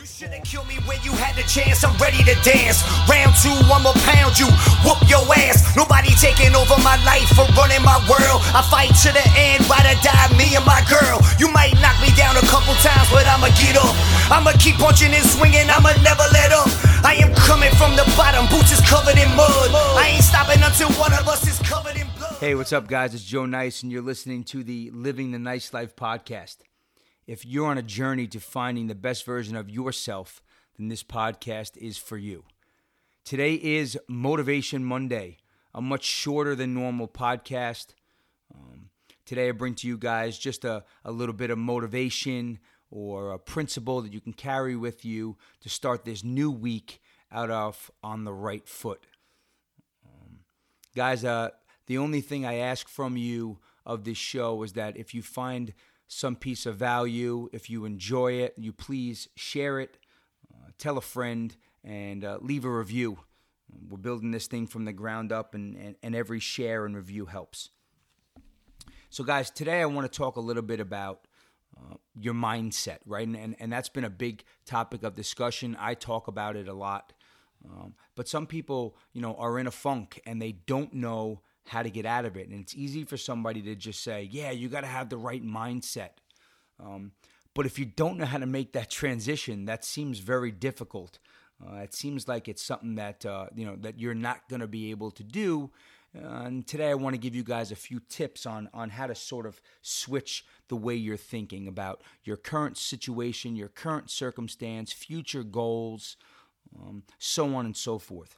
You shouldn't kill me when you had the chance. I'm ready to dance. Round two, I'ma pound you, whoop your ass. Nobody taking over my life for running my world. I fight to the end, ride or die, me and my girl. You might knock me down a couple times, but I'ma get up. I'ma keep punching and swinging, I'ma never let up. I am coming from the bottom, boots is covered in mud. I ain't stopping until one of us is covered in blood. Hey, what's up, guys? It's Joe Nice, and you're listening to the Living the Nice Life podcast. If you're on a journey to finding the best version of yourself, then this podcast is for you. Today is Motivation Monday, a much shorter than normal podcast. Um, today, I bring to you guys just a, a little bit of motivation or a principle that you can carry with you to start this new week out of on the right foot. Um, guys, uh, the only thing I ask from you of this show is that if you find some piece of value, if you enjoy it, you please share it, uh, tell a friend, and uh, leave a review. We're building this thing from the ground up, and, and, and every share and review helps. So, guys, today I want to talk a little bit about uh, your mindset, right? And, and, and that's been a big topic of discussion. I talk about it a lot. Um, but some people, you know, are in a funk and they don't know how to get out of it. And it's easy for somebody to just say, yeah, you got to have the right mindset. Um, but if you don't know how to make that transition, that seems very difficult. Uh, it seems like it's something that uh, you know that you're not going to be able to do. Uh, and today, I want to give you guys a few tips on on how to sort of switch the way you're thinking about your current situation, your current circumstance, future goals, um, so on and so forth.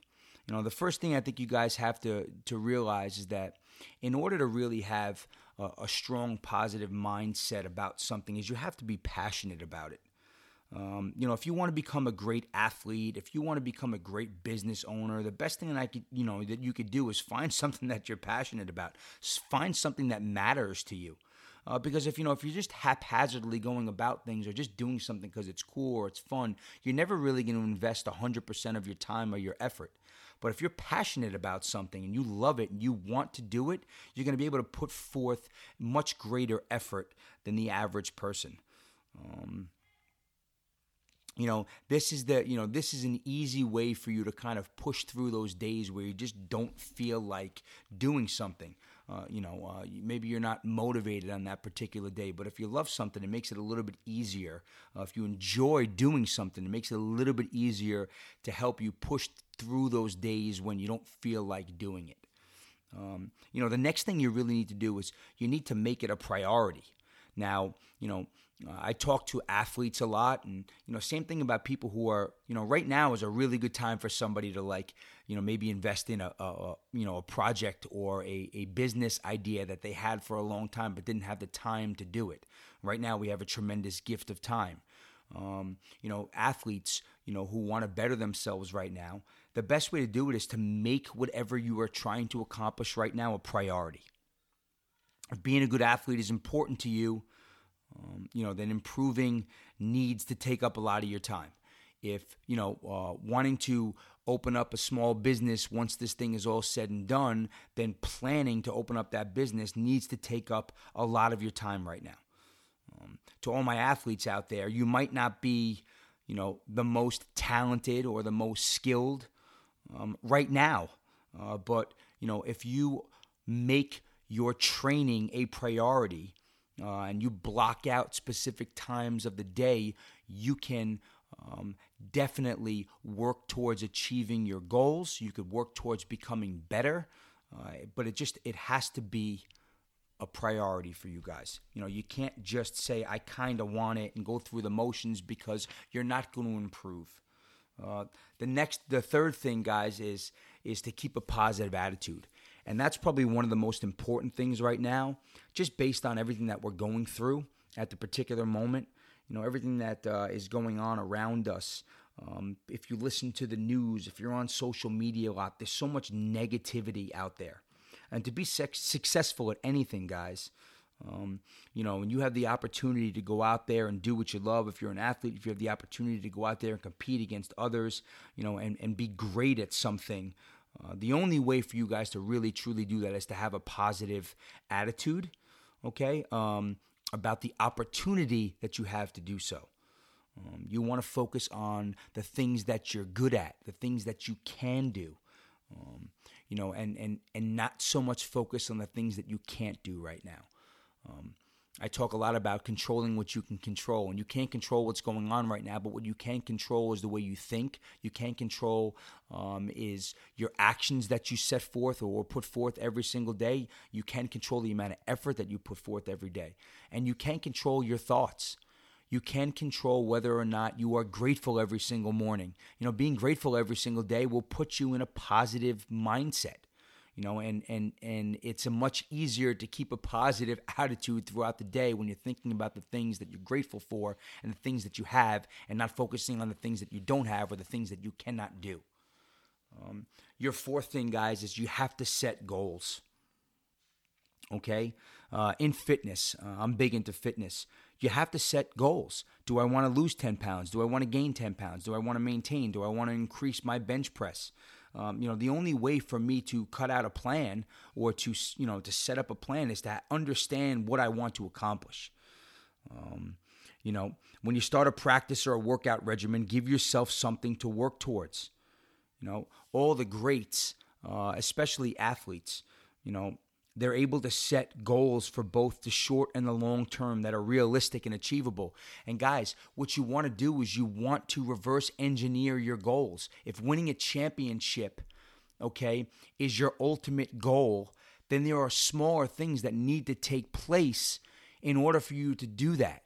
You know, the first thing I think you guys have to to realize is that in order to really have a, a strong positive mindset about something, is you have to be passionate about it. Um, you know, if you want to become a great athlete, if you want to become a great business owner, the best thing that I could, you know, that you could do is find something that you're passionate about. Find something that matters to you. Uh, because if you know if you're just haphazardly going about things or just doing something because it's cool or it's fun, you're never really going to invest 100% of your time or your effort. But if you're passionate about something and you love it and you want to do it, you're going to be able to put forth much greater effort than the average person. Um, you know this is the you know this is an easy way for you to kind of push through those days where you just don't feel like doing something uh, you know uh, maybe you're not motivated on that particular day but if you love something it makes it a little bit easier. Uh, if you enjoy doing something it makes it a little bit easier to help you push through those days when you don't feel like doing it. Um, you know the next thing you really need to do is you need to make it a priority now you know uh, I talk to athletes a lot, and you know, same thing about people who are, you know, right now is a really good time for somebody to like, you know, maybe invest in a, a, a, you know, a project or a, a business idea that they had for a long time but didn't have the time to do it. Right now, we have a tremendous gift of time. Um, you know, athletes, you know, who want to better themselves right now. The best way to do it is to make whatever you are trying to accomplish right now a priority. Being a good athlete is important to you, um, you know, then improving needs to take up a lot of your time. If, you know, uh, wanting to open up a small business once this thing is all said and done, then planning to open up that business needs to take up a lot of your time right now. Um, to all my athletes out there, you might not be, you know, the most talented or the most skilled um, right now, uh, but, you know, if you make your training a priority, uh, and you block out specific times of the day, you can um, definitely work towards achieving your goals. You could work towards becoming better, uh, but it just it has to be a priority for you guys. You know, you can't just say I kind of want it and go through the motions because you're not going to improve. Uh, the next, the third thing, guys, is is to keep a positive attitude. And that's probably one of the most important things right now, just based on everything that we're going through at the particular moment. You know, everything that uh, is going on around us. Um, if you listen to the news, if you're on social media a lot, there's so much negativity out there. And to be successful at anything, guys, um, you know, when you have the opportunity to go out there and do what you love, if you're an athlete, if you have the opportunity to go out there and compete against others, you know, and, and be great at something, uh, the only way for you guys to really truly do that is to have a positive attitude, okay, um, about the opportunity that you have to do so. Um, you want to focus on the things that you're good at, the things that you can do. Um, you know, and, and, and not so much focus on the things that you can't do right now. Um, I talk a lot about controlling what you can control, and you can't control what's going on right now. But what you can control is the way you think. You can control um, is your actions that you set forth or put forth every single day. You can control the amount of effort that you put forth every day, and you can control your thoughts. You can control whether or not you are grateful every single morning. You know, being grateful every single day will put you in a positive mindset you know and and and it's a much easier to keep a positive attitude throughout the day when you're thinking about the things that you're grateful for and the things that you have and not focusing on the things that you don't have or the things that you cannot do. Um, your fourth thing guys is you have to set goals okay? Uh, in fitness uh, i'm big into fitness. You have to set goals. Do i want to lose 10 pounds? Do i want to gain 10 pounds? Do i want to maintain? Do i want to increase my bench press um, you know, the only way for me to cut out a plan or to, you know, to set up a plan is to understand what I want to accomplish. Um, you know, when you start a practice or a workout regimen, give yourself something to work towards. You know, all the greats, uh, especially athletes, you know, they're able to set goals for both the short and the long term that are realistic and achievable. And guys, what you want to do is you want to reverse engineer your goals. If winning a championship, okay, is your ultimate goal, then there are smaller things that need to take place in order for you to do that.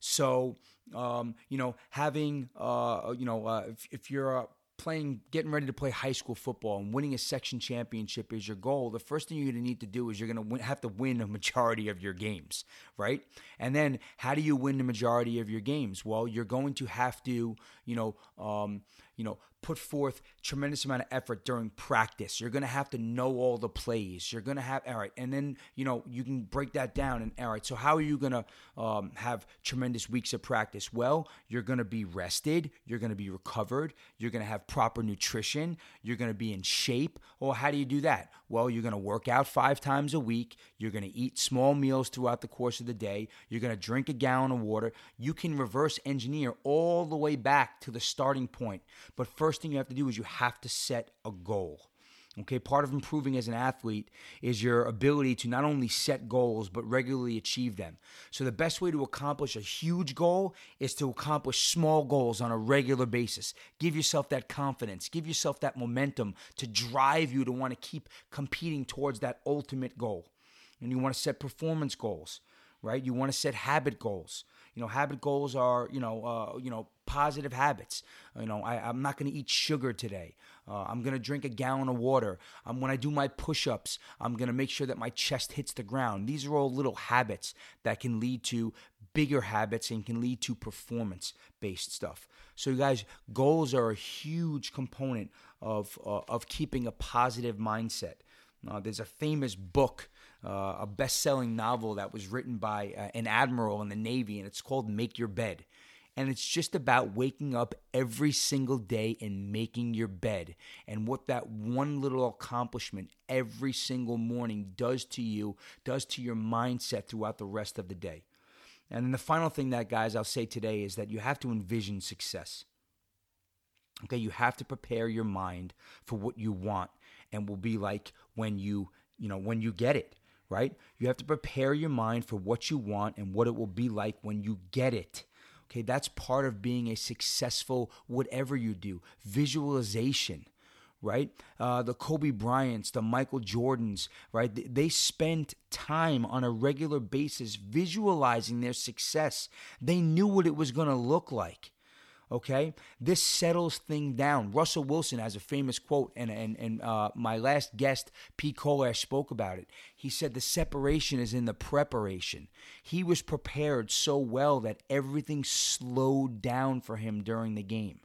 So, um, you know, having, uh, you know, uh, if, if you're a playing, getting ready to play high school football and winning a section championship is your goal, the first thing you're going to need to do is you're going to have to win a majority of your games, right? And then how do you win the majority of your games? Well, you're going to have to, you know, um, you know, put forth tremendous amount of effort during practice. You're going to have to know all the plays. You're going to have all right, and then you know you can break that down. And all right, so how are you going to um, have tremendous weeks of practice? Well, you're going to be rested. You're going to be recovered. You're going to have proper nutrition. You're going to be in shape. Well, how do you do that? Well, you're going to work out five times a week. You're going to eat small meals throughout the course of the day. You're going to drink a gallon of water. You can reverse engineer all the way back to the starting point. But first thing you have to do is you have to set a goal. Okay, part of improving as an athlete is your ability to not only set goals, but regularly achieve them. So, the best way to accomplish a huge goal is to accomplish small goals on a regular basis. Give yourself that confidence, give yourself that momentum to drive you to want to keep competing towards that ultimate goal. And you want to set performance goals, right? You want to set habit goals. You know, habit goals are, you know, uh, you know, positive habits. You know, I, am not going to eat sugar today. Uh, I'm going to drink a gallon of water. Um, when I do my push ups, I'm going to make sure that my chest hits the ground. These are all little habits that can lead to bigger habits and can lead to performance based stuff. So, you guys, goals are a huge component of, uh, of keeping a positive mindset. Uh, there's a famous book, uh, a best selling novel that was written by uh, an admiral in the Navy, and it's called Make Your Bed. And it's just about waking up every single day and making your bed. And what that one little accomplishment every single morning does to you, does to your mindset throughout the rest of the day. And then the final thing that, guys, I'll say today is that you have to envision success. Okay, you have to prepare your mind for what you want and will be like when you, you know, when you get it, right? You have to prepare your mind for what you want and what it will be like when you get it. Okay, that's part of being a successful whatever you do. Visualization, right? Uh, the Kobe Bryants, the Michael Jordans, right? They, they spent time on a regular basis visualizing their success. They knew what it was going to look like. Okay, this settles thing down. Russell Wilson has a famous quote, and and and uh, my last guest, Pete Kolash, spoke about it. He said the separation is in the preparation. He was prepared so well that everything slowed down for him during the game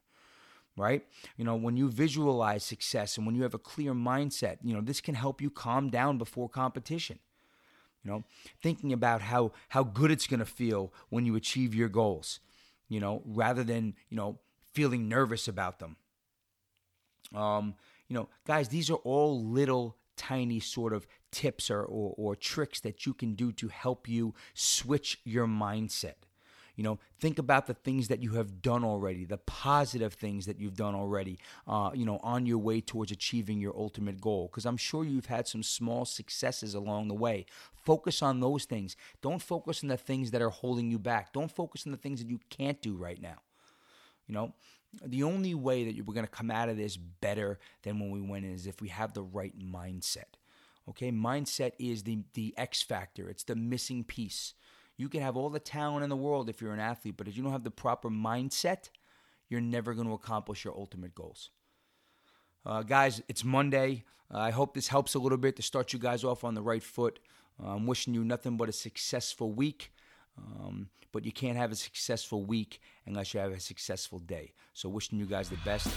right? You know, when you visualize success and when you have a clear mindset, you know, this can help you calm down before competition. You know, thinking about how how good it's going to feel when you achieve your goals you know, rather than, you know, feeling nervous about them. Um, you know, guys, these are all little tiny sort of tips or, or, or tricks that you can do to help you switch your mindset. You know, think about the things that you have done already, the positive things that you've done already, uh, you know, on your way towards achieving your ultimate goal. Because I'm sure you've had some small successes along the way. Focus on those things. Don't focus on the things that are holding you back. Don't focus on the things that you can't do right now. You know, the only way that we're going to come out of this better than when we went in is if we have the right mindset. Okay, mindset is the the X factor. It's the missing piece. You can have all the talent in the world if you're an athlete, but if you don't have the proper mindset, you're never going to accomplish your ultimate goals. Uh, guys, it's Monday. Uh, I hope this helps a little bit to start you guys off on the right foot. Uh, I'm wishing you nothing but a successful week. Um, but you can't have a successful week unless you have a successful day. So, wishing you guys the best.